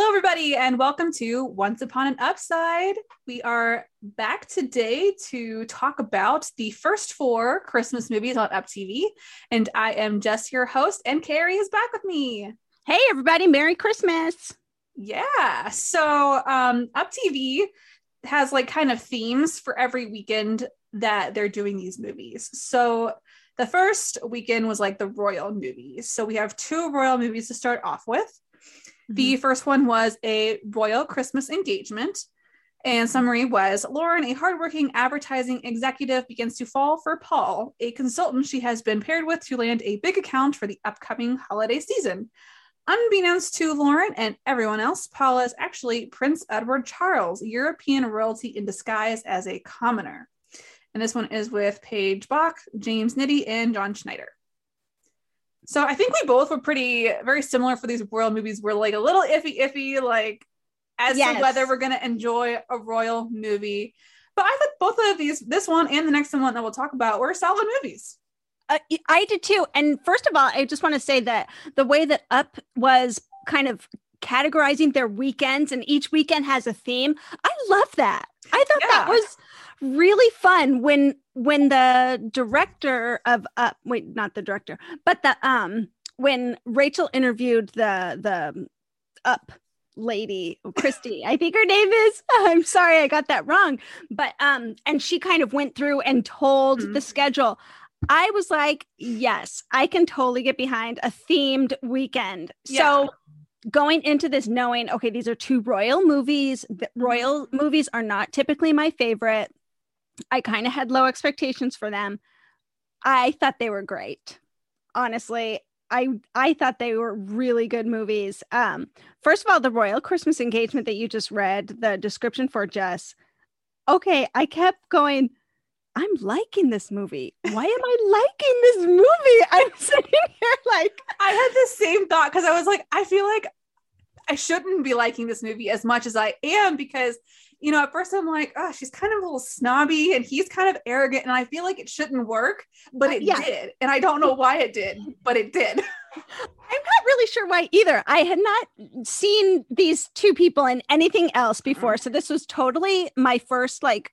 Hello, everybody, and welcome to Once Upon an Upside. We are back today to talk about the first four Christmas movies on Up TV. And I am Jess, your host, and Carrie is back with me. Hey, everybody, Merry Christmas. Yeah. So, um, Up TV has like kind of themes for every weekend that they're doing these movies. So, the first weekend was like the royal movies. So, we have two royal movies to start off with. The Mm-hmm. first one was a royal Christmas engagement. And summary was Lauren, a hardworking advertising executive, begins to fall for Paul, a consultant she has been paired with to land a big account for the upcoming holiday season. Unbeknownst to Lauren and everyone else, Paul is actually Prince Edward Charles, European royalty in disguise as a commoner. And this one is with Paige Bach, James Nitty, and John Schneider. So I think we both were pretty very similar for these royal movies. We're like a little iffy, iffy, like as to whether we're gonna enjoy a royal movie. But I thought both of these, this one and the next one that we'll talk about, were solid movies. Uh, I did too. And first of all, I just want to say that the way that Up was kind of categorizing their weekends and each weekend has a theme, I love that. I thought that was really fun when when the director of Up, wait, not the director, but the um when Rachel interviewed the the Up lady christy i think her name is i'm sorry i got that wrong but um and she kind of went through and told Mhm. the schedule I was like, yes, I can totally get behind a themed weekend. Yeah. So going into this knowing, okay, these are two royal movies. The royal movies are not typically my favorite. I kind of had low expectations for them. I thought they were great. Honestly, I I thought they were really good movies. Um, first of all, the royal Christmas engagement that you just read, the description for Jess. Okay, I kept going. I'm liking this movie. Why am I liking this movie? I'm sitting here like, I had the same thought because I was like, I feel like I shouldn't be liking this movie as much as I am because, you know, at first I'm like, oh, she's kind of a little snobby and he's kind of arrogant, and I feel like it shouldn't work, but uh, it Yeah. did, and I don't know why it did, but it did. I'm not really sure why either. I had not seen these two people in anything else before. So this was totally my first, like,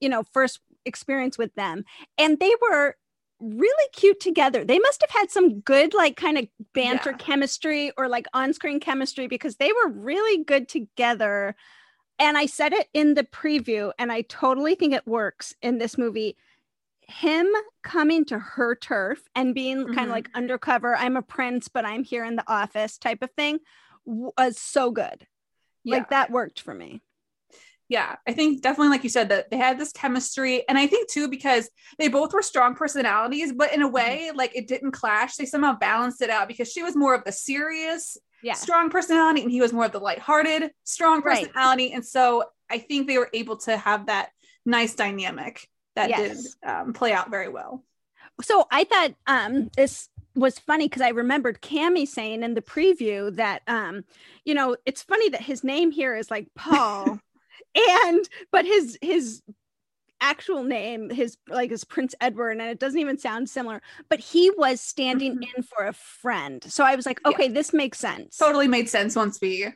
you know, first experience with them. And they were really cute together. They must have had some good, like, kind of banter Yeah. chemistry or like on screen chemistry because they were really good together. And I said it in the preview, and I totally think it works in this movie. Him coming to her turf and being kind Mhm. of like undercover, I'm a prince, but I'm here in the office type of thing was so good. Like that worked for me. Yeah i think definitely like you said that they had this chemistry and i think too because they both were strong personalities but in a way like it didn't clash they somehow balanced it out because she was more of the serious Yeah. strong personality and he was more of the lighthearted strong Right. personality and so i think they were able to have that nice dynamic that Yes. did um, play out very well So I thought um this was funny because I remembered Cammy saying in the preview that um, you know, it's funny that his name here is like Paul and but his his actual name his like is prince edward and it doesn't even sound similar but he was standing Mhm. in for a friend so i was like Yeah. okay this makes sense totally made sense once we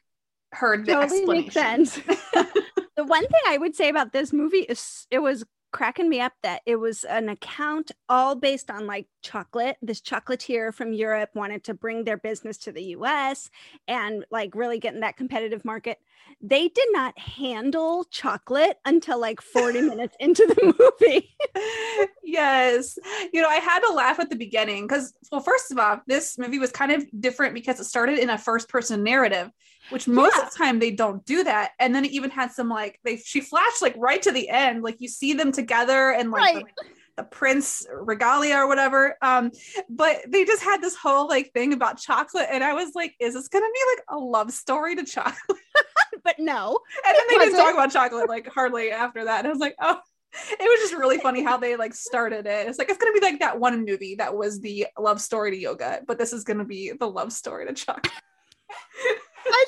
heard the totally makes explanation sense. the one thing I would say about this movie is it was cracking me up that it was an account all based on like chocolate. This chocolatier from Europe wanted to bring their business to the US and like really get in that competitive market. They did not handle chocolate until like 40 minutes into the movie. yes. You know, I had to laugh at the beginning because, well, first of all, this movie was kind of different because it started in a first person narrative, which most Yeah. of the time they don't do that. And then it even had some like, they, she flashed like right to the end, like you see them together and like Right. the, the prince regalia or whatever. Um, but they just had this whole like thing about chocolate. And I was like, is this going to be like a love story to chocolate? But no. And then they didn't talk about chocolate like hardly after that. And I was like, oh, it was just really funny how they like started it. It's like it's gonna be like that one movie that was the love story to yoga, but this is gonna be the love story to chocolate. I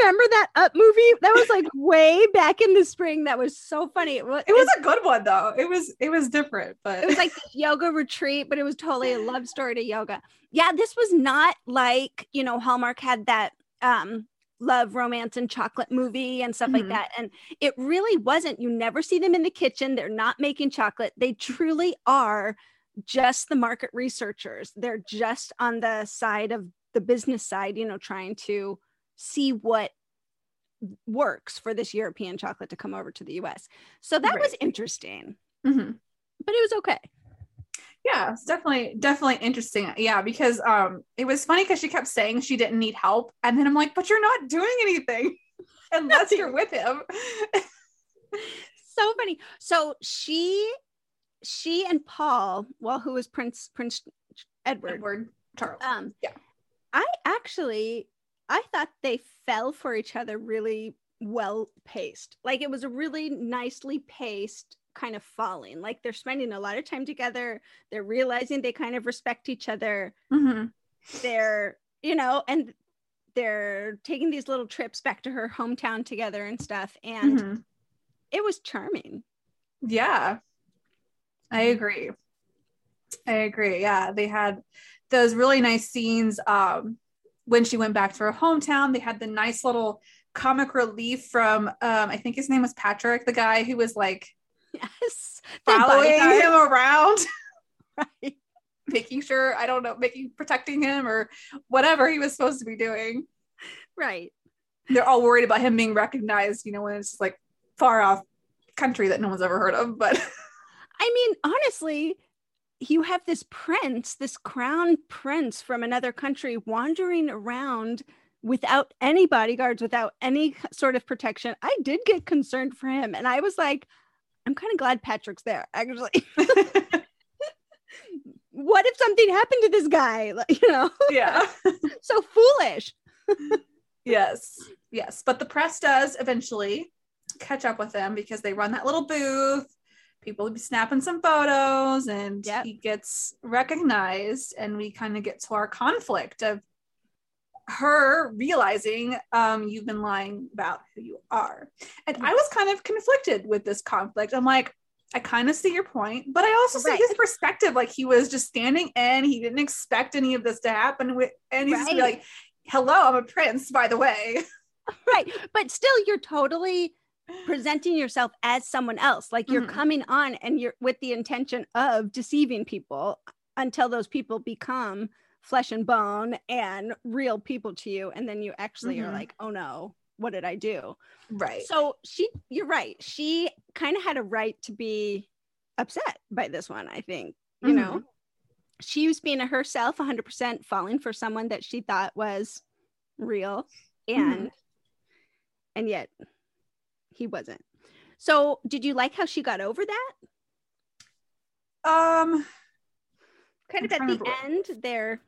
remember that up movie that was like way back in the spring. That was so funny. It was, It was a good one though. It was it was different, but it was like yoga retreat, but it was totally a love story to yoga. Yeah, this was not like, you know, Hallmark had that um love, romance, and chocolate movie and stuff Mhm. like that. And it really wasn't. You never see them in the kitchen. They're not making chocolate. They truly are just the market researchers. They're just on the side of the business side, you know, trying to see what works for this European chocolate to come over to the US. So that was Right. interesting, Mhm. but it was okay. Yeah, it's definitely definitely interesting. Yeah, because um it was funny because she kept saying she didn't need help. And then I'm like, but you're not doing anything unless you're with him. so funny. So she she and Paul, well, who was Prince Prince Edward, Edward Charles. um Yeah. I actually I thought they fell for each other really well paced. Like it was a really nicely paced kind of falling. Like they're spending a lot of time together. They're realizing they kind of respect each other. Mhm. They're, you know, and they're taking these little trips back to her hometown together and stuff. And Mhm. it was charming. Yeah. I agree. I agree. Yeah, they had those really nice scenes um when she went back to her hometown. They had the nice little comic relief from um I think his name was Patrick, the guy who was like Yes. Following him around, Right. making sure I don't know, making protecting him or whatever he was supposed to be doing. Right. They're all worried about him being recognized, you know, when it's like far off country that no one's ever heard of. But I mean, honestly, you have this prince, this crown prince from another country wandering around without any bodyguards, without any sort of protection. I did get concerned for him. And I was like, I'm kind of glad Patrick's there, actually. what if something happened to this guy? Like, you know, yeah. so foolish. Yes, yes. But the press does eventually catch up with him because they run that little booth. People be snapping some photos and Yep. he gets recognized. And we kind of get to our conflict of her realizing um, you've been lying about who you are. And I was kind of conflicted with this conflict. I'm like, I kind of see your point, but I also see Right. his perspective. Like he was just standing in, he didn't expect any of this to happen. With, and he's Right. like, hello, I'm a prince, by the way. right but still you're totally presenting yourself as someone else like you're Mhm. coming on and you're with the intention of deceiving people until those people become flesh and bone and real people to you and then you actually are Mhm. like oh no what did i do Right. so she you're right she kind of had a right to be upset by this one i think you Mhm. know she was being herself 100% falling for someone that she thought was real and and yet he wasn't so did you like how she got over that Um, kind of at the end there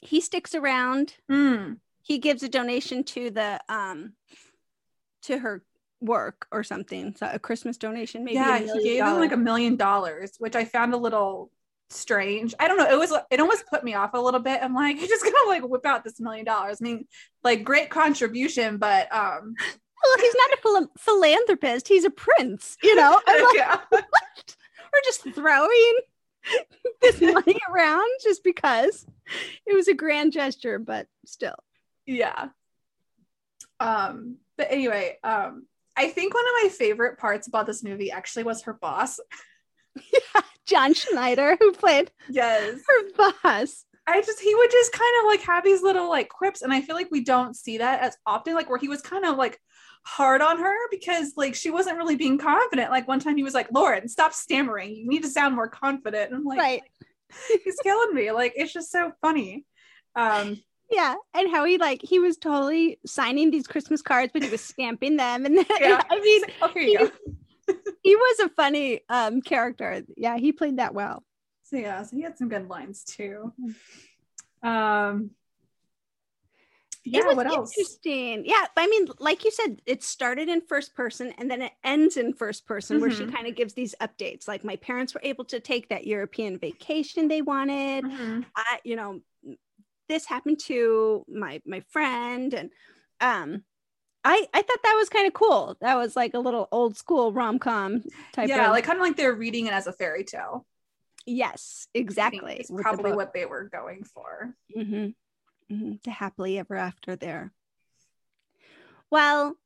he sticks around mm, he gives a donation to the um to her work or something so a christmas donation maybe yeah, he gave him like a million dollars, which I found a little strange. I don't know. It was it almost put me off a little bit. I'm like, you're just gonna like whip out this million dollars. I mean, like great contribution, but um well he's not a phil- philanthropist he's a prince you know I'm like, yeah. we're just throwing this money around just because it was a grand gesture but still yeah. Um, but anyway, um, I think one of my favorite parts about this movie actually was her boss. john schneider who played Yes. her boss I just he would just kind of like have these little like quips, and I feel like we don't see that as often, like where he was kind of like hard on her because like she wasn't really being confident. Like one time he was like, Lauren, stop stammering. You need to sound more confident. And I'm like, right he's killing me. Like it's just so funny. Um yeah and how he like he was totally signing these christmas cards but he was stamping them and yeah. i mean oh here you go. he was a funny um character yeah he played that well So yeah, so he had some good lines too. Um yeah, it was what else? interesting. Yeah, I mean, like you said, it started in first person and then it ends in first person, where she Mhm. kind of gives these updates. Like my parents were able to take that European vacation they wanted. Mhm. I, you know, this happened to my my friend, and um, I I thought that was kind of cool. That was like a little old school rom com type. Yeah, of, like kind of like they're reading it as a fairy tale. yes, exactly. probably what they were going for. Mhm. Mhm. the happily ever after there. Well,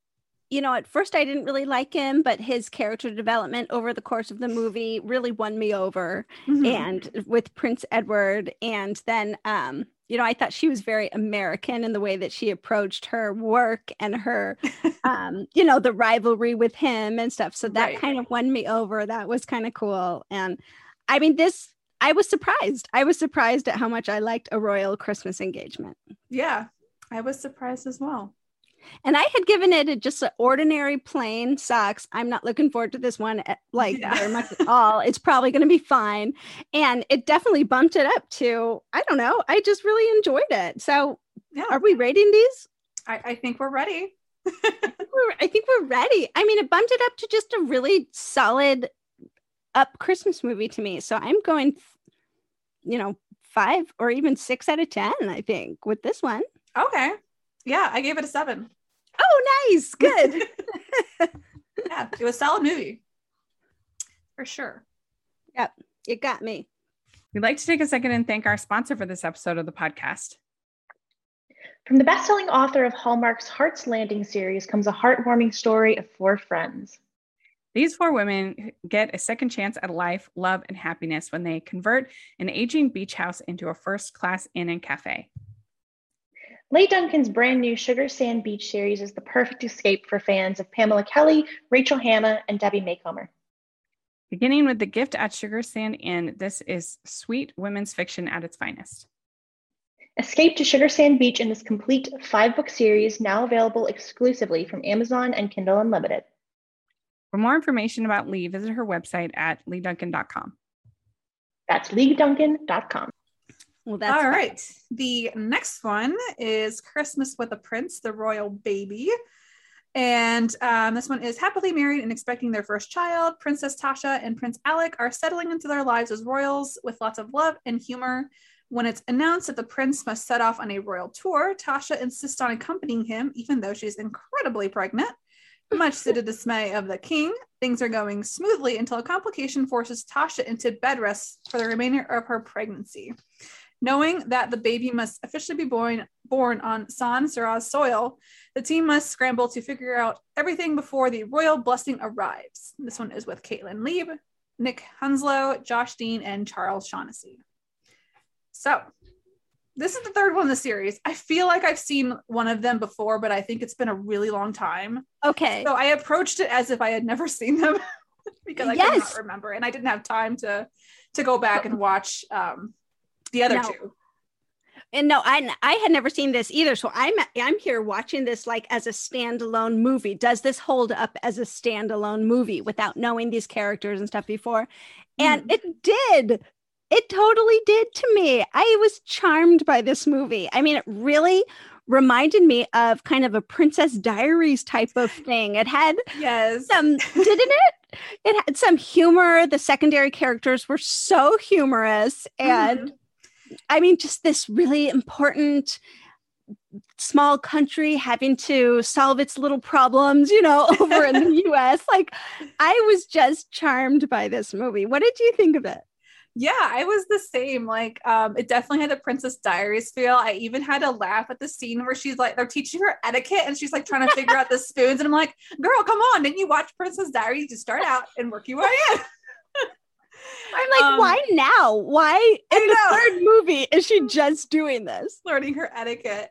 you know, at first I didn't really like him, but his character development over the course of the movie really won me over. Mhm. And with Prince Edward, and then, um, you know, I thought she was very American in the way that she approached her work and her, um, you know, the rivalry with him and stuff. So that Right. kind of won me over. That was kind of cool. And I mean, this, I was surprised. I was surprised at how much I liked a royal Christmas engagement. yeah, I was surprised as well. And I had given it a, just an ordinary plain sucks. I'm not looking forward to this one at, like Yeah. very much at all. It's probably going to be fine. And it definitely bumped it up to, I don't know, I just really enjoyed it. So Yeah, are we rating these? I, I think we're ready. We're, I think we're ready. I mean, it bumped it up to just a really solid up Christmas movie to me. So I'm going, you know, five or even six out of 10, I think, with this one. Okay. Yeah, I gave it a seven. Oh, nice. Good. Yeah, it was a solid movie. For sure. Yep. It got me. We'd like to take a second and thank our sponsor for this episode of the podcast. From the best-selling author of Hallmark's Heart's Landing series comes a heartwarming story of four friends. These four women get a second chance at life, love, and happiness when they convert an aging beach house into a first class inn and cafe. Leigh Duncan's brand new Sugar Sand Beach series is the perfect escape for fans of Pamela Kelley, Rachel Hanna, and Debbie Macomber. Beginning with The Gift at Sugar Sand Inn, this is sweet women's fiction at its finest. Escape to Sugar Sand Beach in this complete five-book series, now available exclusively from Amazon and Kindle Unlimited. For more information about Leigh, visit her website at leighduncan.com. That's leagueduncan.com. Well, that's All fine. right. The next one is Christmas with a Prince, the Royal Baby. And um, this one is happily married and expecting their first child. Princess Tasha and Prince Alec are settling into their lives as royals with lots of love and humor. When it's announced that the prince must set off on a royal tour, Tasha insists on accompanying him, even though she's incredibly pregnant. Much to the dismay of the king, things are going smoothly until a complication forces Tasha into bed rest for the remainder of her pregnancy. Knowing that the baby must officially be born, born on San Sera's soil, the team must scramble to figure out everything before the royal blessing arrives. This one is with Kaitlyn Leeb, Nick Hounslow, Josh Dean, and Charles Shaughnessy. So, this is the third one in the series. I feel like I've seen one of them before, but I think it's been a really long time. Okay. So I approached it as if I had never seen them because I could Yes. not remember, and I didn't have time to to go back and watch um, the other No. two. And no, I I had never seen this either. So I'm I'm here watching this like as a standalone movie. Does this hold up as a standalone movie without knowing these characters and stuff before? And Mhm. it did. It totally did to me. I was charmed by this movie. I mean, it really reminded me of kind of a Princess Diaries type of thing. It had Yes. some, didn't it? It had some humor. The secondary characters were so humorous and mm-hmm. I mean, just this really important small country having to solve its little problems, you know, over in the US. Like, I was just charmed by this movie. What did you think of it? Yeah, I was the same. Like, um, it definitely had a Princess Diaries feel. I even had to laugh at the scene where she's like, they're teaching her etiquette and she's like trying to figure out the spoons. And I'm like, girl, come on. Didn't you watch Princess Diaries? You start out and work your way in. I'm like, Um, why now? Why in the third movie is she just doing this? learning her etiquette.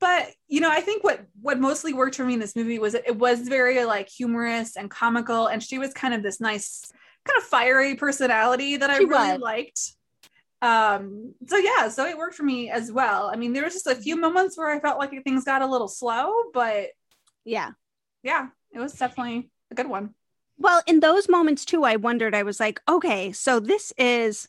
But you know, I think what what mostly worked for me in this movie was it, it was very like humorous and comical, and she was kind of this nice, kind of fiery personality that I She really was. liked. Um, so yeah, so it worked for me as well. I mean, there was just a few moments where I felt like things got a little slow, but Yeah. yeah, it was definitely a good one. Well, in those moments too, I wondered, I was like, okay, so this is,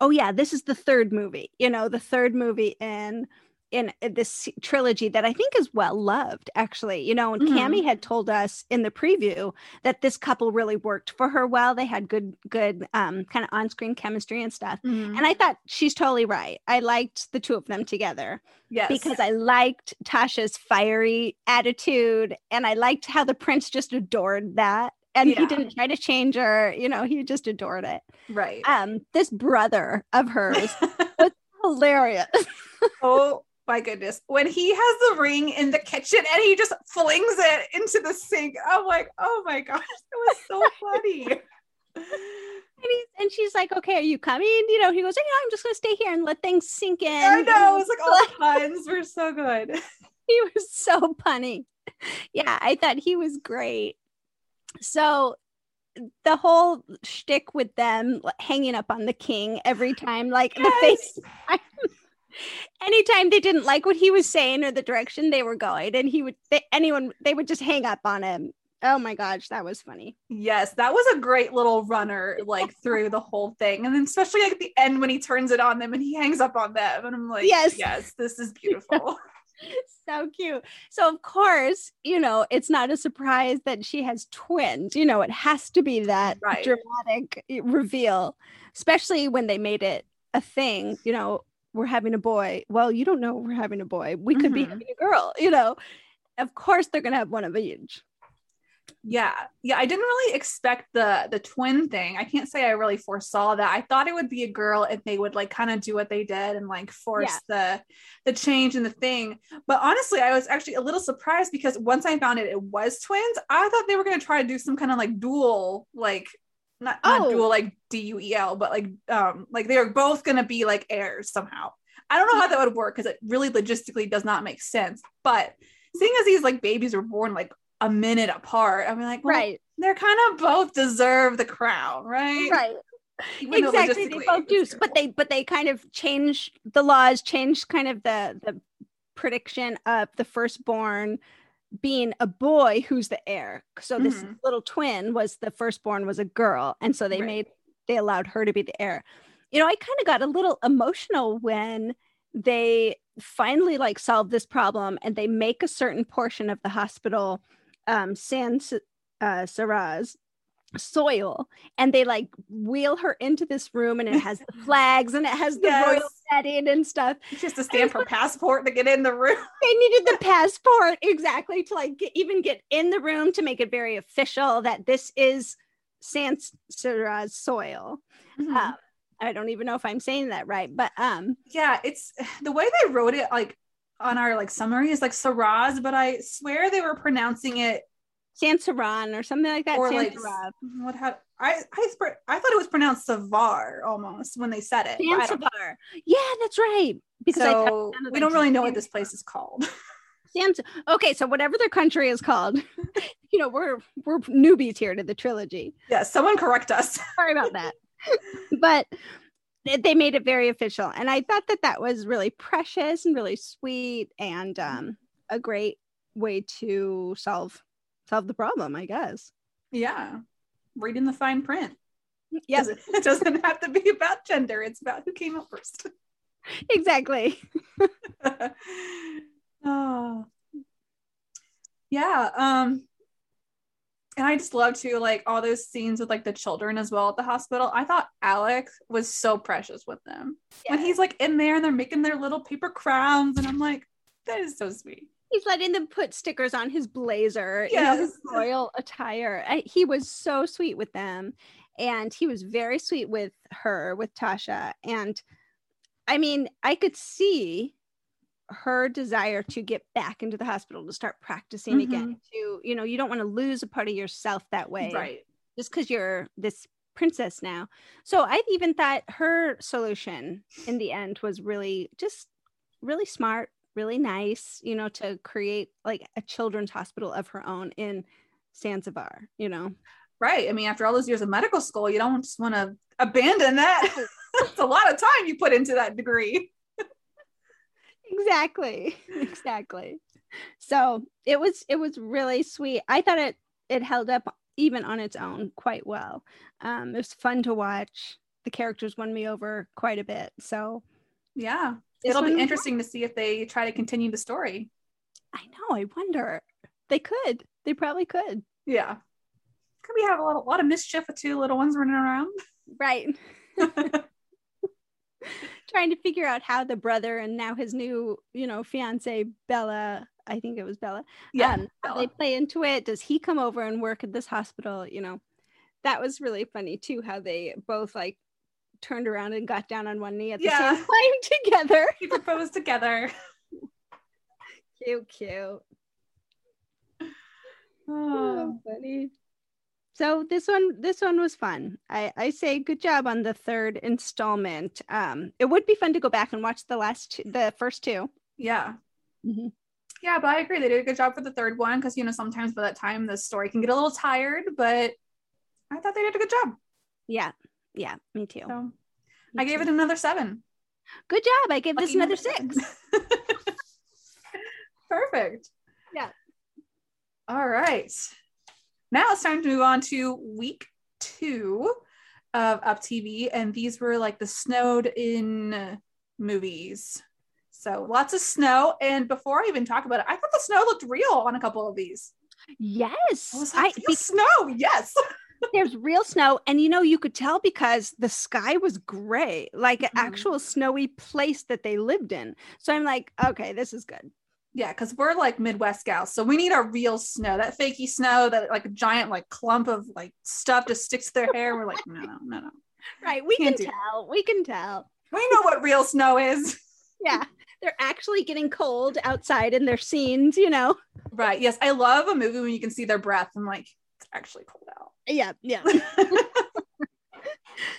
oh yeah, this is the third movie, you know, the third movie in in this trilogy that I think is well loved, actually. You know, and Mhm. Cami had told us in the preview that this couple really worked for her well. They had good, good um, kind of on-screen chemistry and stuff. Mhm. And I thought she's totally right. I liked the two of them together yes, because I liked Tasha's fiery attitude and I liked how the prince just adored that. And Yeah. he didn't try to change her, you know, he just adored it. right. Um, this brother of hers, was hilarious. oh my goodness. When he has the ring in the kitchen and he just flings it into the sink, I'm like, oh my gosh, it was so funny. And, he's, and she's like, okay, are you coming? You know, he goes, yeah, I'm just going to stay here and let things sink in. I know. It was like oh, all the puns were so good. he was so funny. Yeah, I thought he was great. So the whole shtick with them hanging up on the king every time, like yes. the face. Anytime they didn't like what he was saying or the direction they were going, and he would they, anyone they would just hang up on him. Oh my gosh, that was funny. Yes, that was a great little runner like through the whole thing. And then especially like at the end when he turns it on them and he hangs up on them. And I'm like, yes, yes, this is beautiful. so cute. So of course, you know, it's not a surprise that she has twins. You know, it has to be that right. dramatic eh, reveal, especially when they made it a thing, you know, we're having a boy. Well, you don't know we're having a boy. We could mm-hmm. be having a girl, you know. Of course they're going to have one of each yeah yeah i didn't really expect the the twin thing i can't say i really foresaw that i thought it would be a girl if they would like kind of do what they did and like force yeah. the the change in the thing but honestly i was actually a little surprised because once i found it it was twins i thought they were going to try to do some kind of like dual like not, not oh. dual like d-u-e-l but like um like they are both to be like heirs somehow i don't know how that would work because it really logistically does not make sense but seeing as these like babies were born like a minute apart. I'm like, well, right. They're kind of both deserve the crown, right? Right. Even exactly. They both do, but they but they kind of change the laws, change kind of the the prediction of the firstborn being a boy who's the heir. So this mm-hmm. little twin was the firstborn was a girl, and so they right. made they allowed her to be the heir. You know, I kind of got a little emotional when they finally like solve this problem and they make a certain portion of the hospital um, Sans uh, Serraz soil and they like wheel her into this room and it has the flags and it has the yes. royal setting and stuff. Just to stamp her passport to get in the room. they needed the passport exactly to like get, even get in the room to make it very official that this is Sans Serraz soil. Mm-hmm. Um, I don't even know if I'm saying that right, but um yeah, it's the way they wrote it like on our like summary is like Saraz, but I swear they were pronouncing it Sansaran or something like that. Or like what had I I I thought it was pronounced Savar almost when they said it. Sansavar. Yeah, that's right. Because so we don't really know what this place is called. Sans- okay, so whatever their country is called, you know, we're we're newbies here to the trilogy. Yeah, someone correct us. Sorry about that. but they made it very official and i thought that that was really precious and really sweet and um, a great way to solve solve the problem i guess. Yeah. Reading the fine print. Yes it doesn't have to be about gender. It's about who came up first. Exactly. Oh yeah um and I just love to like all those scenes with like the children as well at the hospital. I thought Alex was so precious with them. When he's like in there and they're making their little paper crowns, and I'm like, that is so sweet. He's letting them put stickers on his blazer, yes. you know, his royal attire. I, he was so sweet with them, and he was very sweet with her, with Tasha. And I mean, I could see her desire to get back into the hospital to start practicing mm-hmm. again to you know you don't want to lose a part of yourself that way right just because you're this princess now so i even thought her solution in the end was really just really smart really nice you know to create like a children's hospital of her own in zanzibar you know? Right i mean after all those years of medical school you don't just want to abandon that. It's a lot of time you put into that degree. Exactly exactly. So it was it was really sweet. I thought it it held up even on its own quite well. Um it was fun to watch. The characters won me over quite a bit so yeah it'll be interesting to see if they try to continue the story i know i wonder they could they probably could yeah could we have a lot, a lot of mischief with two little ones running around right trying to figure out how the brother and now his new, you know, fiance Bella, I think it was Bella. Yeah. Um, Bella. They play into it. Does he come over and work at this hospital? You know, that was really funny too, how they both like turned around and got down on one knee at the yeah. same time together. He proposed together. cute, cute. Oh. funny. So this one, this one was fun. I, I say good job on the third installment. Um, it would be fun to go back and watch the last, two, the first two. Yeah. Mhm. Yeah, but I agree. They did a good job for the third one because, you know, sometimes by that time the story can get a little tired, but I thought they did a good job. Yeah, yeah, me too. So Me I gave too. it another seven. good job. I gave this another six. Perfect. Yeah. All right. Now it's time to move on to week two of Up TV. And these were like the snowed in movies. So lots of snow. And before I even talk about it, I thought the snow looked real on a couple of these. Yes, I was like, real be- snow. Yes. there's real snow, and you know you could tell because the sky was gray, like an Mhm. actual snowy place that they lived in. So I'm like, okay, this is good. Yeah, because we're like Midwest gals, so we need our real snow. That fakey snow, that like a giant like clump of like stuff just sticks to their hair. We're like, no, no, no, no. Right? We Can't can tell. We can tell. We know what real snow is. Yeah, they're actually getting cold outside in their scenes. You know. Right. Yes, I love a movie when you can see their breath. I'm like, it's actually cold out. Yeah, yeah.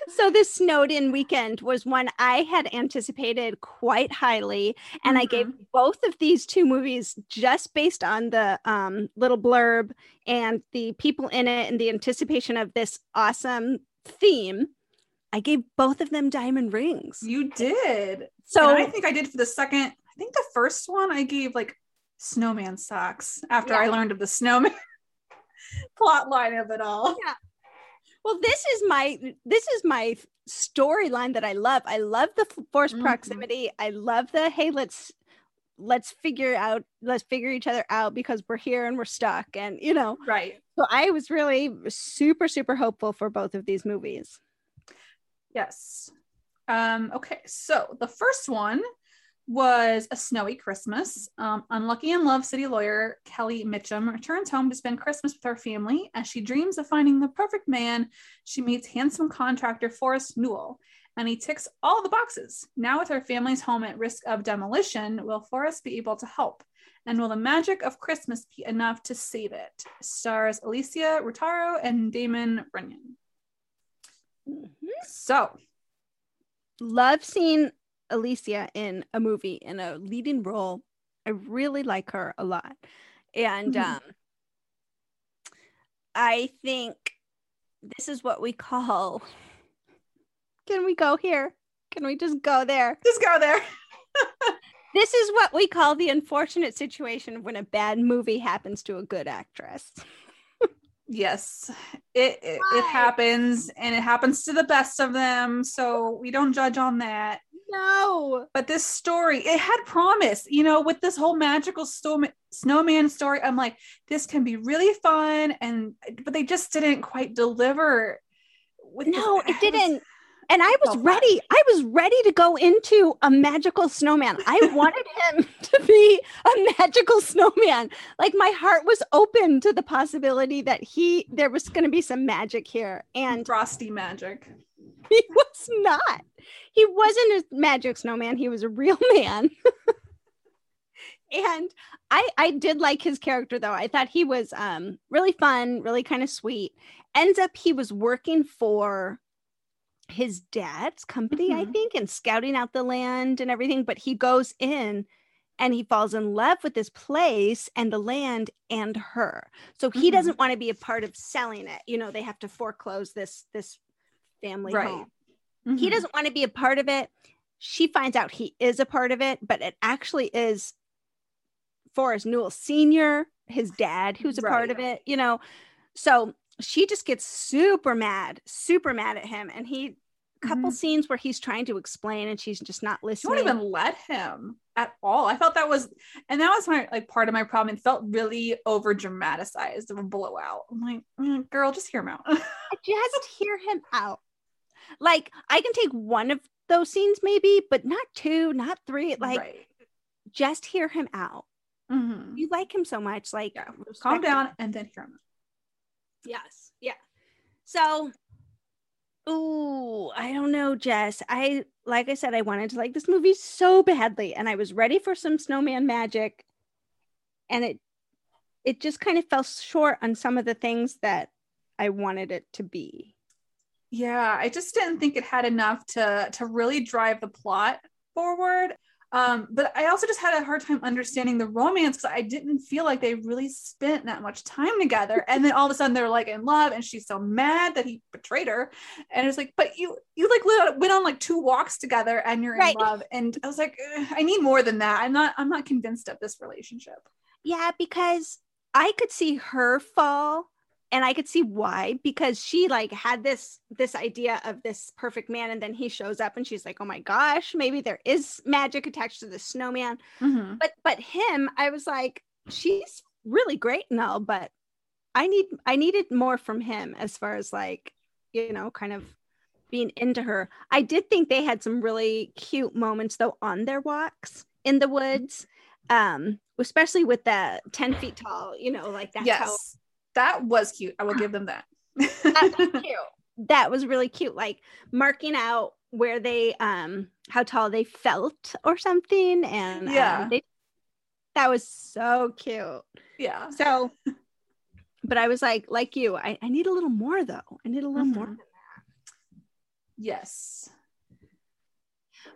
so this snowed in weekend was one I had anticipated quite highly, and I gave both of these two movies just based on the um, little blurb and the people in it and the anticipation of this awesome theme. I gave both of them diamond rings. you did. So and I think I did for the second. I think the first one I gave like snowman socks after I learned of the snowman plot line of it all. Yeah. Well, this is my this is my storyline that I love. I love the f- forced Mhm. proximity. I love the hey, let's let's figure out let's figure each other out because we're here and we're stuck and you know. Right. So I was really super super hopeful for both of these movies. Yes. Um, okay, so the first one was A Snowy Christmas. Um, unlucky in love city lawyer Kelly Mitchum returns home to spend Christmas with her family as she dreams of finding the perfect man. She meets handsome contractor Forrest Newell, and he ticks all the boxes. Now, with her family's home at risk of demolition, will Forrest be able to help? And will the magic of Christmas be enough to save it? Stars Alicia Rutaro and Damon Runyan. So, Love seeing Alicia in a movie in a leading role. I really like her a lot. And Mhm. um I think this is what we call Can we go here? Can we just go there? just go there. This is what we call the unfortunate situation when a bad movie happens to a good actress. Yes, it, it it happens, and it happens to the best of them. So we don't judge on that. No. But this story, it had promise. You know, with this whole magical storm, snowman story, I'm like, this can be really fun, and but they just didn't quite deliver. With this- No, it didn't. And I was ready. I was ready to go into a magical snowman. I wanted him to be a magical snowman. Like my heart was open to the possibility that he there was going to be some magic here and frosty magic. he was not. He wasn't a magic snowman. He was a real man. and I I did like his character though. I thought he was um really fun, really kind of sweet. Ends up he was working for his dad's company, I Mhm. think, and scouting out the land and everything, but he goes in and he falls in love with this place and the land and her. So he Mhm. doesn't want to be a part of selling it. You know, they have to foreclose this this family Right. home he Mhm. doesn't want to be a part of it. She finds out he is a part of it, but it actually is Forrest Newell Sr., his dad, who's a part of it, you know. So she just gets super mad, super mad at him. And he, couple Mhm. scenes where he's trying to explain and she's just not listening. won't even let him at all. I felt that was, and that was my like part of my problem. It felt really over dramatized of a blowout. I'm like, mm, girl, just hear him out. just hear him out. Like, I can take one of those scenes maybe, but not two, not three. Like, right. just hear him out. Mhm. You like him so much. Like, Yeah. Calm respect him. down and then hear him. Yes. Yeah. So, ooh, I don't know, Jess. I like I said, I wanted to like this movie so badly, and I was ready for some snowman magic, and it it just kind of fell short on some of the things that I wanted it to be. Yeah, I just didn't think it had enough to to really drive the plot forward. Um, but I also just had a hard time understanding the romance because I didn't feel like they really spent that much time together. And then all of a sudden they're like in love, and she's so mad that he betrayed her. And it's like, but you you like went on like two walks together, and you're Right. in love. And I was like, I need more than that. I'm not I'm not convinced of this relationship. Yeah, because I could see her fall and I could see why because she like had this this idea of this perfect man and then he shows up and she's like, "Oh my gosh, maybe there is magic attached to the snowman." Mm-hmm. But but him, I was like, she's really great and all, but I need I needed more from him as far as like, you know, kind of being into her. I did think they had some really cute moments though on their walks in the woods. Um, especially with the 10 feet tall, you know, like that's how Yes, that was cute. I will give them that. that was cute. That was really cute. Like marking out where they um how tall they felt or something. And um, Yeah. they that was so cute. yeah. So but I was like, like you, I, I need a little more though. I need a little more. Mhm. Yes.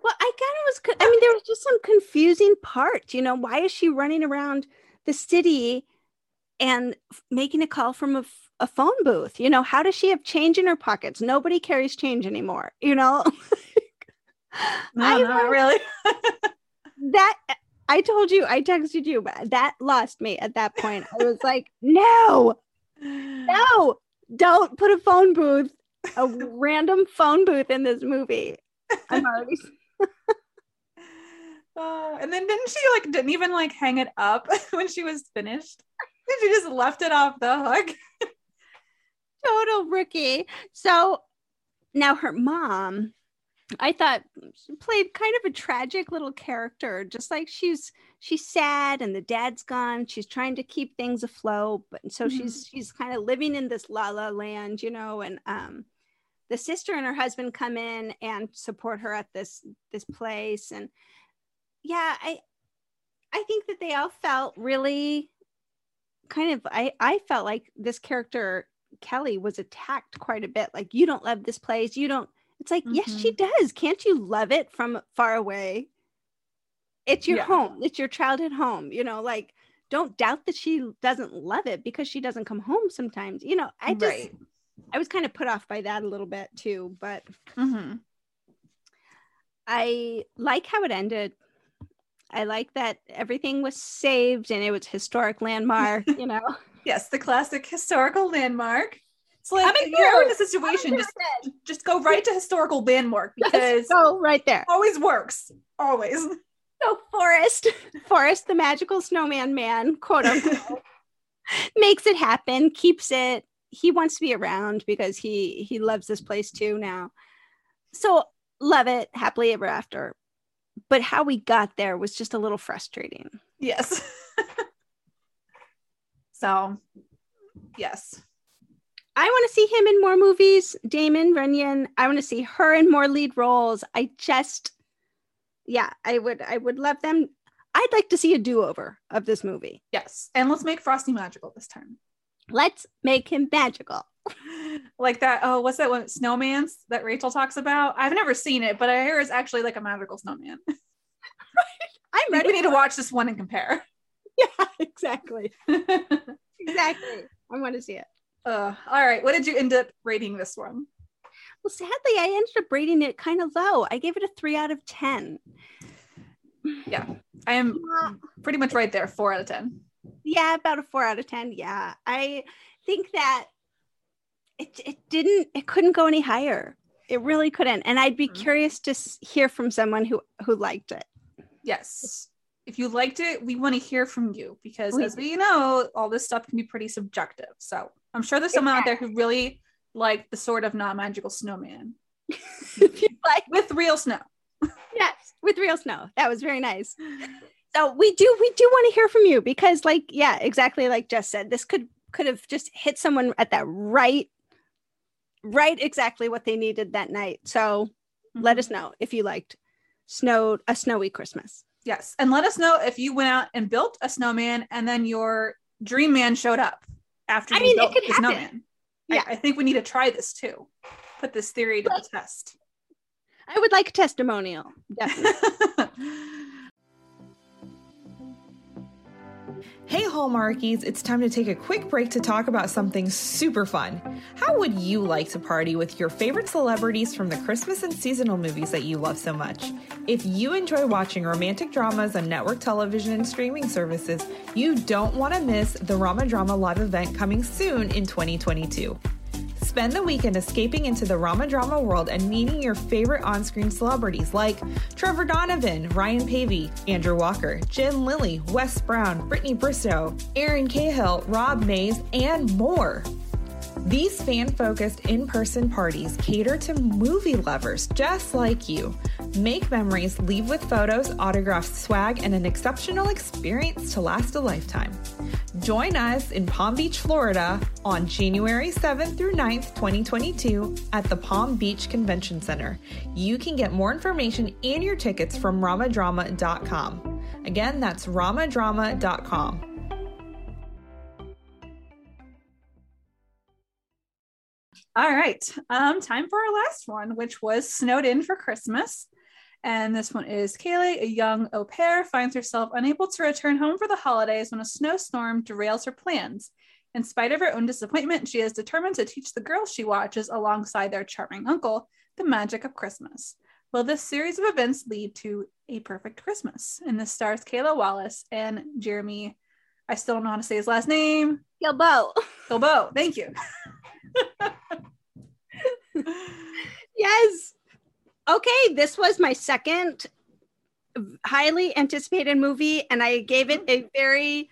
Well, I kind of was. I mean, there was just some confusing part You know, why is she running around the city and making a call from a, phone booth? You know, how does she have change in her pockets? Nobody carries change anymore. You know, No, I not really. that I told you, I texted you, but that lost me at that point. I was like, no, no, don't put a phone booth, a random phone booth in this movie. I'm already Uh, and then didn't she like didn't even like hang it up when she was finished? She just left it off the hook. total rookie. So now her mom, I thought she played kind of a tragic little character, just like she's she's sad and the dad's gone. She's trying to keep things afloat, but so Mhm. she's she's kind of living in this la la land, you know, and um the sister and her husband come in and support her at this this place and yeah i i think that they all felt really kind of i i felt like this character kelly was attacked quite a bit like you don't love this place you don't it's like yes she does can't you love it from far away it's your Yeah. home it's your childhood home you know like don't doubt that she doesn't love it because she doesn't come home sometimes you know i just right. I was kind of put off by that a little bit too, but Mhm. I like how it ended. I like that everything was saved and it was historic landmark, you know. Yes, the classic historical landmark. It's like I'm if in you're in a situation, just just go right to historical landmark because so right there. always works. Always. So Forrest, Forrest, the magical snowman man, quote unquote, makes it happen, keeps it. He wants to be around because he he loves this place too now. So love it, happily ever after. But how we got there was just a little frustrating. Yes. so, yes. I want to see him in more movies. Damon Runyan. I want to see her in more lead roles. I just, yeah, I would. I would love them. I'd like to see a do-over of this movie. Yes. And let's make Frosty magical this time. Let's make him magical. Like that. Oh, what's that one? Snowmance that Rachel talks about? I've never seen it, but I hear it's actually like a magical snowman. right. I'm ready. we need to watch this one and compare. Yeah, exactly, exactly. I want to see it. uh, all right. What did you end up rating this one? Well, sadly, I ended up rating it kind of low. I gave it a three out of ten. Yeah, I am pretty much right there. Four out of 10. Yeah, about a four out of ten. Yeah, I think that it it didn't it couldn't go any higher. It really couldn't, and I'd be Mhm. curious to hear from someone who who liked it. Yes. If you liked it, we want to hear from you because, We as we know, all this stuff can be pretty subjective. So I'm sure there's someone out there who really liked the sort of non magical snowman like, with real snow. yes, with real snow, that was very nice. So we do we do want to hear from you because, like, yeah, exactly like Jess said, this could could have just hit someone at that right, right, exactly what they needed that night. So let us mm-hmm. know if you liked snow a snowy Christmas. Yes. And let us know if you went out and built a snowman and then your dream man showed up after I you mean, it could happen. snowman. Yeah. I, I think we need to try this too. Put this theory to the test. I would like a testimonial. Definitely. Hey Hallmarkies, it's time to take a quick break to talk about something super fun. How would you like to party with your favorite celebrities from the Christmas and seasonal movies that you love so much? If you enjoy watching romantic dramas on network television and streaming services, you don't want to miss the RomaDrama live event coming soon in 2022. Spend the weekend escaping into the RomaDrama world and meeting your favorite on screen celebrities like Trevor Donovan, Ryan Paevey, Andrew Walker, Jen Lilley, Wes Brown, Brittany Bristow, Erin Cahill, Rob Mayes, and more. These fan focused in person parties cater to movie lovers just like you. Make memories, leave with photos, autographs, swag, and an exceptional experience to last a lifetime. Join us in Palm Beach, Florida on January 7th through 9th, 2022 at the Palm Beach Convention Center. You can get more information and your tickets from romadrama.com. Again, that's romadrama.com. All right. Um, time for our last one, which was snowed in for Christmas. And this one is Kaylee, a young au pair, finds herself unable to return home for the holidays when a snowstorm derails her plans. In spite of her own disappointment, she is determined to teach the girls she watches alongside their charming uncle the magic of Christmas. Will this series of events lead to a perfect Christmas? And this stars Kayla Wallace and Jeremy. I still don't know how to say his last name. Guilbaut. Guilbaut. Thank you. Yes. Okay, this was my second highly anticipated movie, and I gave it a very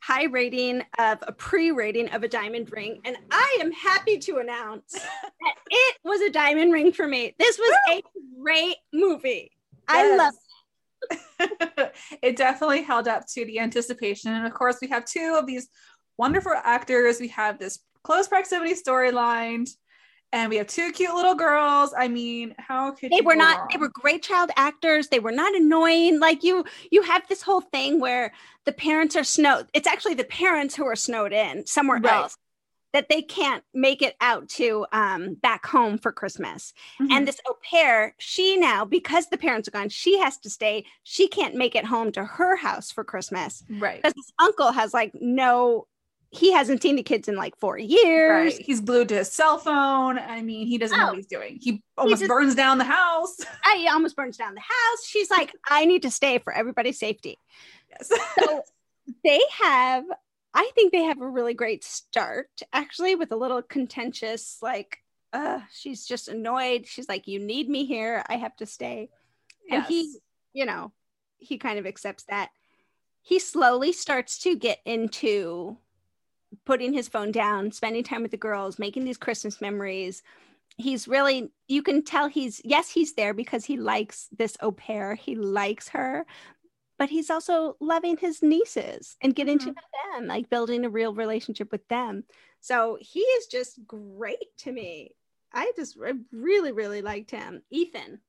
high rating of a pre rating of a diamond ring. And I am happy to announce that it was a diamond ring for me. This was a great movie. I love it. it definitely held up to the anticipation. And of course, we have two of these wonderful actors. We have this close proximity storyline, and we have two cute little girls. I mean, how could they you were not wrong? they were great child actors they were not annoying like you you have this whole thing where the parents are snowed it's actually the parents who are snowed in somewhere Right. else that they can't make it out to um, back home for christmas Mhm. and this au pair she now because the parents are gone she has to stay she can't make it home to her house for christmas right, because this uncle has like no he hasn't seen the kids in like four years right. He's glued to his cell phone. I mean, he doesn't know Oh. what he's doing. He almost just- burns down the house. I, he almost burns down the house she's like i need to stay for everybody's safety yes. so they have i think they have a really great start actually with a little contentious like uh she's just annoyed she's like you need me here i have to stay and he you know he kind of accepts that he slowly starts to get into putting his phone down spending time with the girls making these christmas memories. He's really you can tell he's yes he's there because he likes this au pair. He likes her but he's also loving his nieces and getting to Mhm. know them like building a real relationship with them. So he is just great to me. I just I really really liked him. Ethan.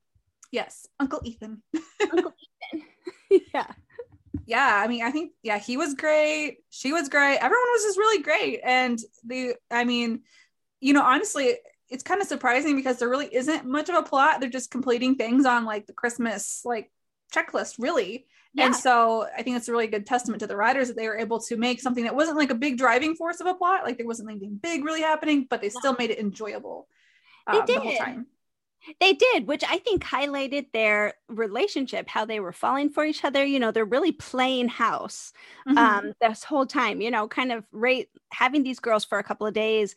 Yes, Uncle Ethan. uncle ethan. Yeah yeah i mean i think yeah he was great. She was great. Everyone was just really great. And the i mean you know honestly it's kind of surprising because there really isn't much of a plot. They're just completing things on like the christmas like checklist really. Yeah. and so i think it's a really good testament to the writers that they were able to make something that wasn't like a big driving force of a plot. Like there wasn't anything big really happening but they still made it enjoyable They um, the whole time They did, which I think highlighted their relationship, how they were falling for each other. You know, they're really playing house Mhm. um, this whole time, you know, kind of rate having these girls for a couple of days.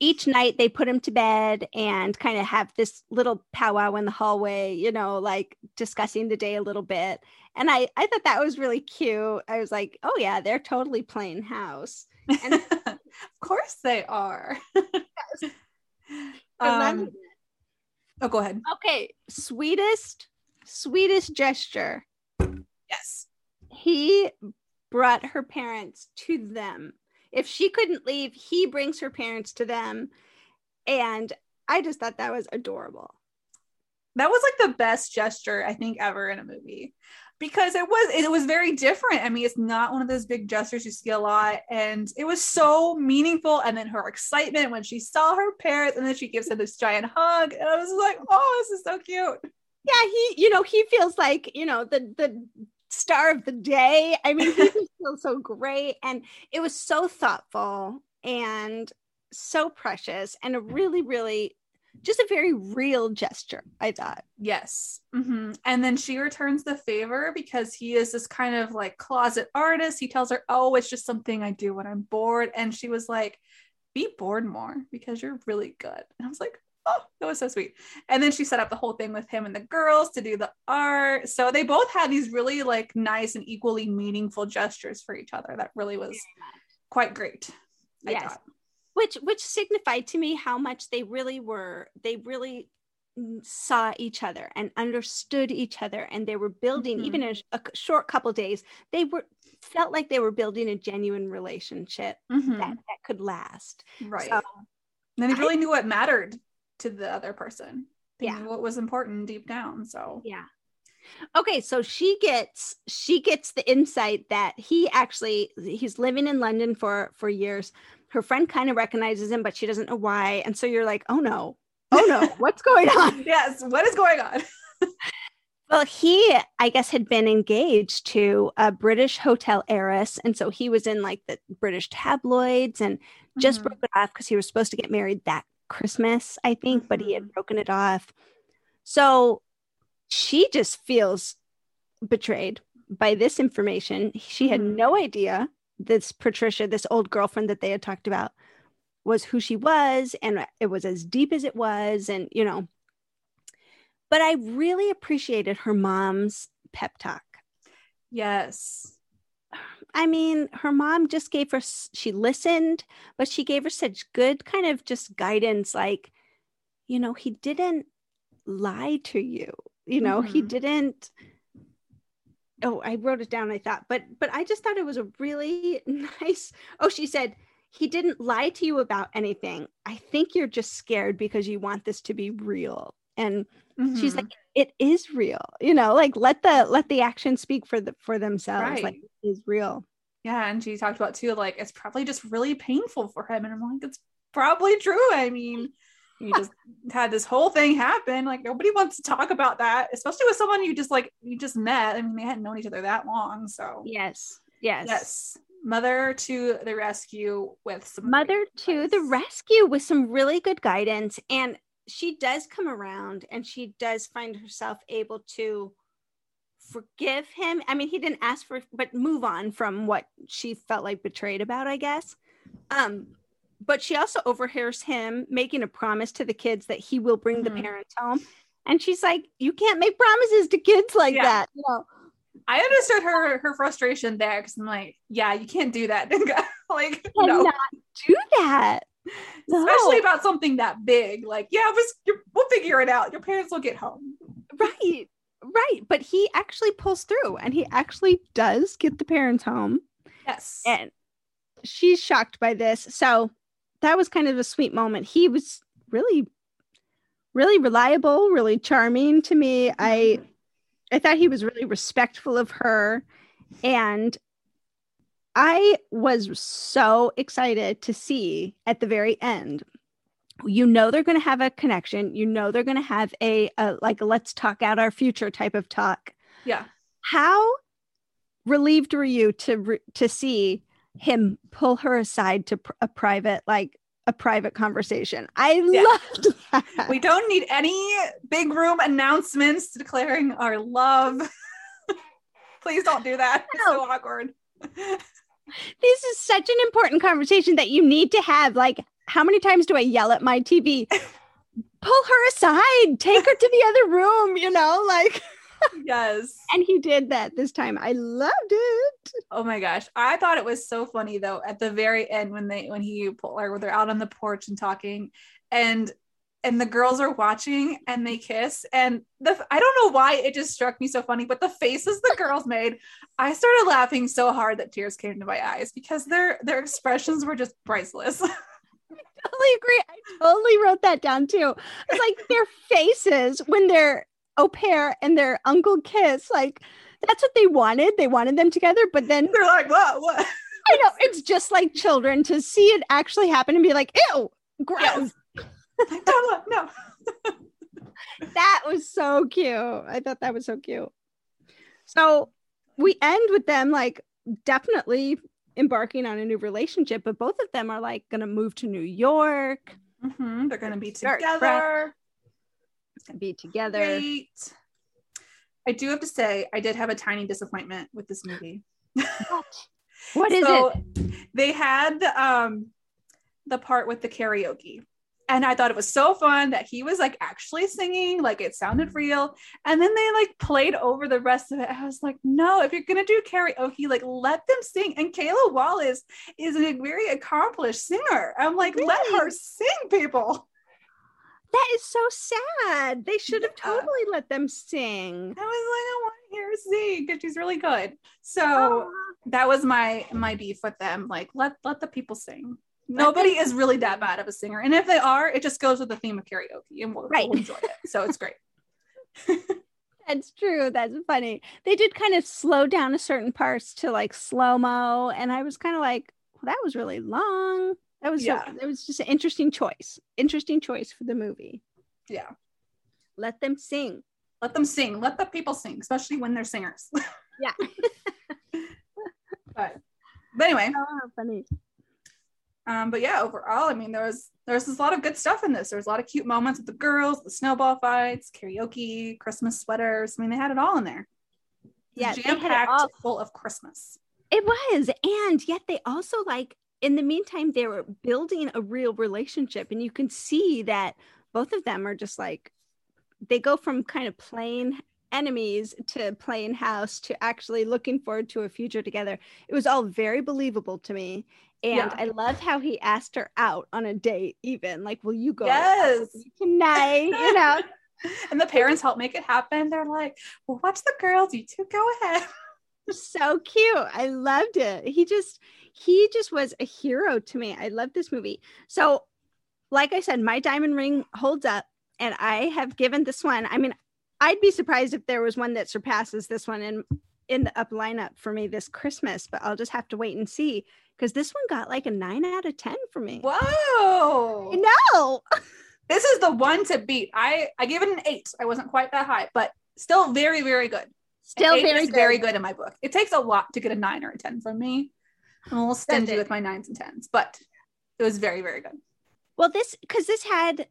Each night they put them to bed and kind of have this little powwow in the hallway, you know, like discussing the day a little bit. And I, I thought that was really cute. I was like, oh, yeah, they're totally playing house. and- of course they are love um. Oh go ahead okay, sweetest, sweetest gesture. yes he brought her parents to them. If she couldn't leave, he brings her parents to them. And I just thought that was adorable. That was like the best gesture I think ever in a movie because it was it was very different. I mean, it's not one of those big gestures you see a lot, and it was so meaningful. And then her excitement when she saw her parents, and then she gives him this giant hug, and I was like, "Oh, this is so cute." Yeah, he, you know, he feels like you know the the star of the day. I mean, he feels so great, and it was so thoughtful and so precious, and a really, really just a very real gesture, I thought. Yes. hmm And then she returns the favor because he is this kind of like closet artist. He tells her, Oh, it's just something I do when I'm bored. And she was like, Be bored more because you're really good. And I was like, Oh, that was so sweet. And then she set up the whole thing with him and the girls to do the art. So they both had these really like nice and equally meaningful gestures for each other. That really was quite great. I Yes. thought. Which which signified to me how much they really were they really saw each other and understood each other and they were building Mhm. even in a, sh- short couple days they were felt like they were building a genuine relationship Mhm. that, that could last Right. So, and they I- really knew what mattered to the other person. They Yeah. what was important deep down. So yeah okay so she gets she gets the insight that he actually he's living in london for for years her friend kind of recognizes him but she doesn't know why and so you're like oh no oh no what's going on yes, what is going on? Well, he, I guess, had been engaged to a British hotel heiress. And so he was in like the British tabloids and just Mhm. broke it off because he was supposed to get married that Christmas, I think, but he had broken it off. So she just feels betrayed by this information. She had Mhm. no idea this Patricia, this old girlfriend that they had talked about, was who she was. And it was as deep as it was. And, you know, but I really appreciated her mom's pep talk. Yes. I mean, her mom just gave her, she listened, but she gave her such good kind of just guidance like, you know, he didn't lie to you. You know, he Mhm. didn't. Oh, I wrote it down, I thought, but but I just thought it was a really nice. Oh, she said, he didn't lie to you about anything. I think you're just scared because you want this to be real. And she's Mhm. like it is real you know like let the let the actions speak for the for themselves like Right. it is real yeah. And she talked about too, like, it's probably just really painful for him. And I'm like, it's probably true. I mean, you just had this whole thing happen. Like, nobody wants to talk about that, especially with someone you just like, you just met. I mean, they hadn't known each other that long. So, yes yes yes. Mother to the rescue with some mother to the rescue with some really good guidance and she does come around and she does find herself able to forgive him i mean he didn't ask for but move on from what she felt like betrayed about i guess um but she also overhears him making a promise to the kids that he will bring Mhm. the parents home and she's like you can't make promises to kids like Yeah. that you know I understood her her frustration there because I'm like, yeah, you can't do that. like, cannot no, do that especially about something that big. Like, yeah, was, we'll figure it out. Your parents will get home. Right. Right. But he actually pulls through and he actually does get the parents home. Yes. And she's shocked by this. So that was kind of a sweet moment. He was really, really reliable, really charming to me. I I thought he was really respectful of her. And I was so excited to see at the very end. You know they're going to have a connection. You know they're going to have a, a like let's talk out our future type of talk. yeah. How relieved were you to re- to see him pull her aside to pr- a private like a private conversation? I Yeah. loved that. We don't need any big room announcements declaring our love. Please don't do that. It's so awkward. this is such an important conversation that you need to have. Like, how many times do I yell at my TV? Pull her aside, take her to the other room, you know, like, yes. and he did that this time. I loved it. Oh my gosh. I thought it was so funny though at the very end when they when he or when they're out on the porch and talking and and the girls are watching and they kiss and the I don't know why it just struck me so funny but the faces the girls made I started laughing so hard that tears came to my eyes because their their expressions were just priceless. I totally agree. I totally wrote that down too. It's like their faces when their au pair and their uncle kiss, like that's what they wanted. They wanted them together, but then They're like, what? What? I know it's just like children to see it actually happen and be like, ew, gross. No, no. That was so cute. I thought that was so cute. So we end with them like definitely embarking on a new relationship, but both of them are like gonna move to New York, Mhm, They're gonna be Start be together. Great. I do have to say, I did have a tiny disappointment with this movie. What is so it? they had um the part with the karaoke and i thought it was so fun that he was like actually singing like it sounded real and then they like played over the rest of it i was like no if you're gonna do karaoke like let them sing and kayla wallace is a very accomplished singer i'm like let her sing people That is so sad. They should have Yeah. totally let them sing. i was like i want to hear her sing because she's really good so Oh, that was my my beef with them like let let the people sing nobody is really that bad of a singer and if they are it just goes with the theme of karaoke and we'll, Right. we'll enjoy it so it's great that's true. That's funny. They did kind of slow down a certain parts to like slow mo, and I was kind of like, well, that was really long. That was Yeah. it was just an interesting choice. Interesting choice for the movie. yeah Let them sing. let them sing let the people sing especially when they're singers Yeah. but but anyway Oh, funny. um but yeah overall i mean there was there's a lot of good stuff in this there's a lot of cute moments with the girls the snowball fights karaoke christmas sweaters i mean they had it all in there Yeah, jam packed full of christmas It was, and yet they also like in the meantime they were building a real relationship, and you can see that both of them are just like they go from kind of playing enemies to playing house to actually looking forward to a future together. It was all very believable to me. And Yeah. I love how he asked her out on a date, even like, will you go Yes. tonight? You know, and the parents help make it happen they're like well watch the girls you two go ahead so cute. I loved it. He just he just was a hero to me. I love this movie. So, like I said, my diamond ring holds up, and I have given this one. I mean, I'd be surprised if there was one that surpasses this one in in the up lineup for me this Christmas, but I'll just have to wait and see because this one got like a nine out of ten for me. whoa No, this is the one to beat. I I gave it an eight. I wasn't quite that high, but still very very good. Still very good. very good in my book. It takes a lot to get a nine or a ten from me. I'm a little stingy with my nines and tens, but it was very very good. Well, this because this had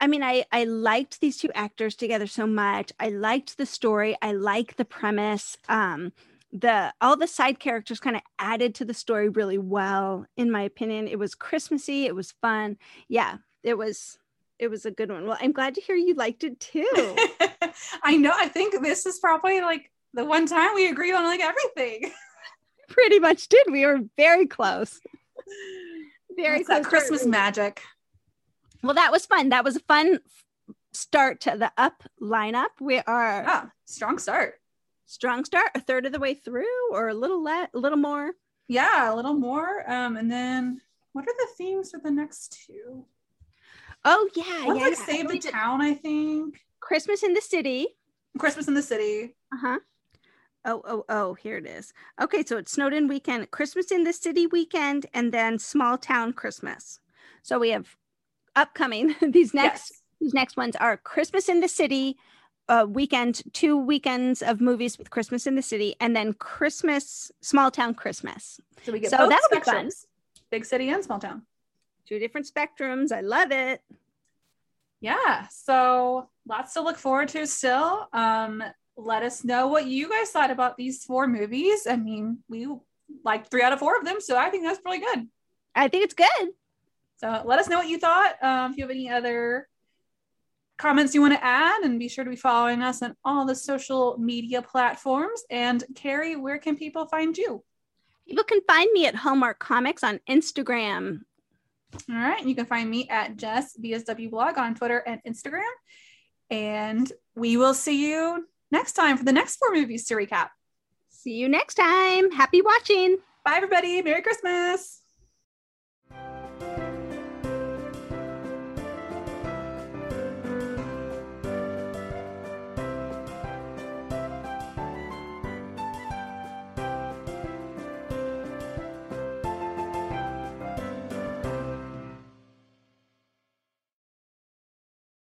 I mean, I I liked these two actors together so much. I liked the story. I like the premise. Um, the all the side characters kind of added to the story really well, in my opinion. It was Christmassy. It was fun. Yeah, it was. It was a good one. Well, I'm glad to hear you liked it too. I know. I think this is probably like the one time we agreed on like everything. Pretty much did. We were very close. Very It's that close. Christmas magic. Well, that was fun. That was a fun start to the up lineup. We are Ah, strong start. strong start, a third of the way through, or a little le- a little more. Yeah, a little more. Um, and then what are the themes for the next two? Oh yeah, One's yeah. like yeah. Save the Town, I think. Christmas in the city. Christmas in the City. Uh huh. Oh oh oh, here it is. Okay, so it's Snowden weekend, Christmas in the city weekend, and then small town Christmas. So we have upcoming these next Yes. these next ones are Christmas in the city. Uh, weekend, two weekends of movies with Christmas in the city, and then Christmas, small town Christmas. So we get So both that'll be fun. spectrums. Big city and small town. Two different spectrums. I love it. Yeah. So lots to look forward to still. Um, let us know what you guys thought about these four movies. I mean, we like three out of four of them, so I think that's really good. I think it's good. So let us know what you thought. Um, if you have any other comments you want to add, and be sure to be following us on all the social media platforms. And Carrie, where can people find you? People can find me at Hallmark Comics on Instagram. All right. You can find me at Jess BSW blog on Twitter and Instagram. And we will see you next time for the next four movies to recap. See you next time. Happy watching. Bye, everybody. Merry Christmas.